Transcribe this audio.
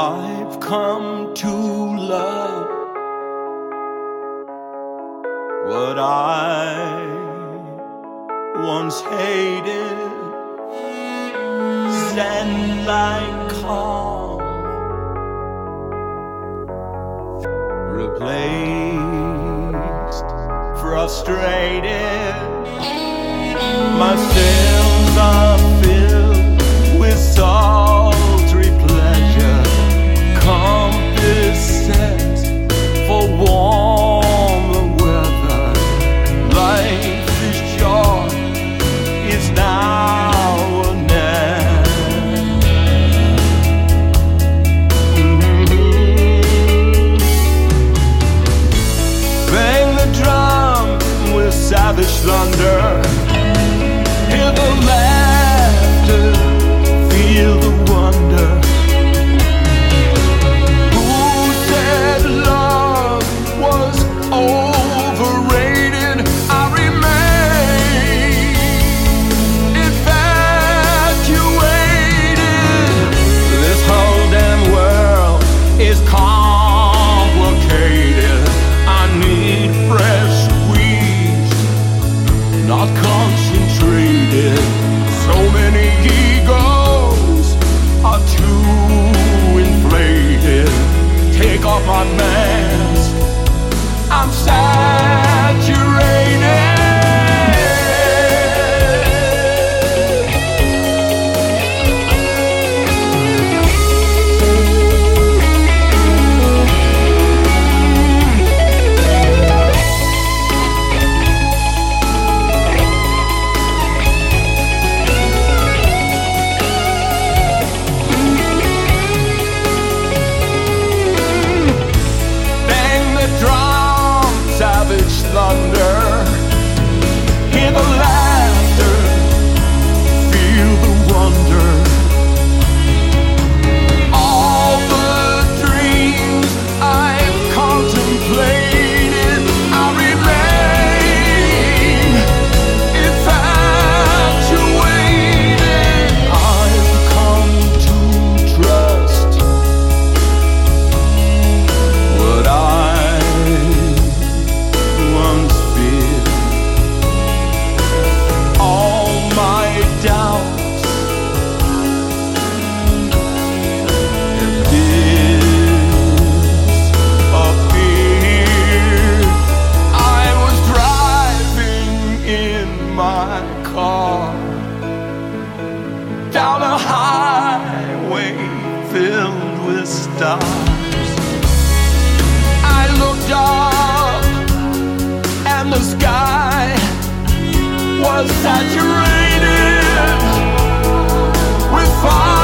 I've come to love what I once hated. Zen like calm replaced, frustrated. lavish thunder. Hear the laughter, feel the wonder. my man. filled with stars. I looked up, and the sky was saturated with fire.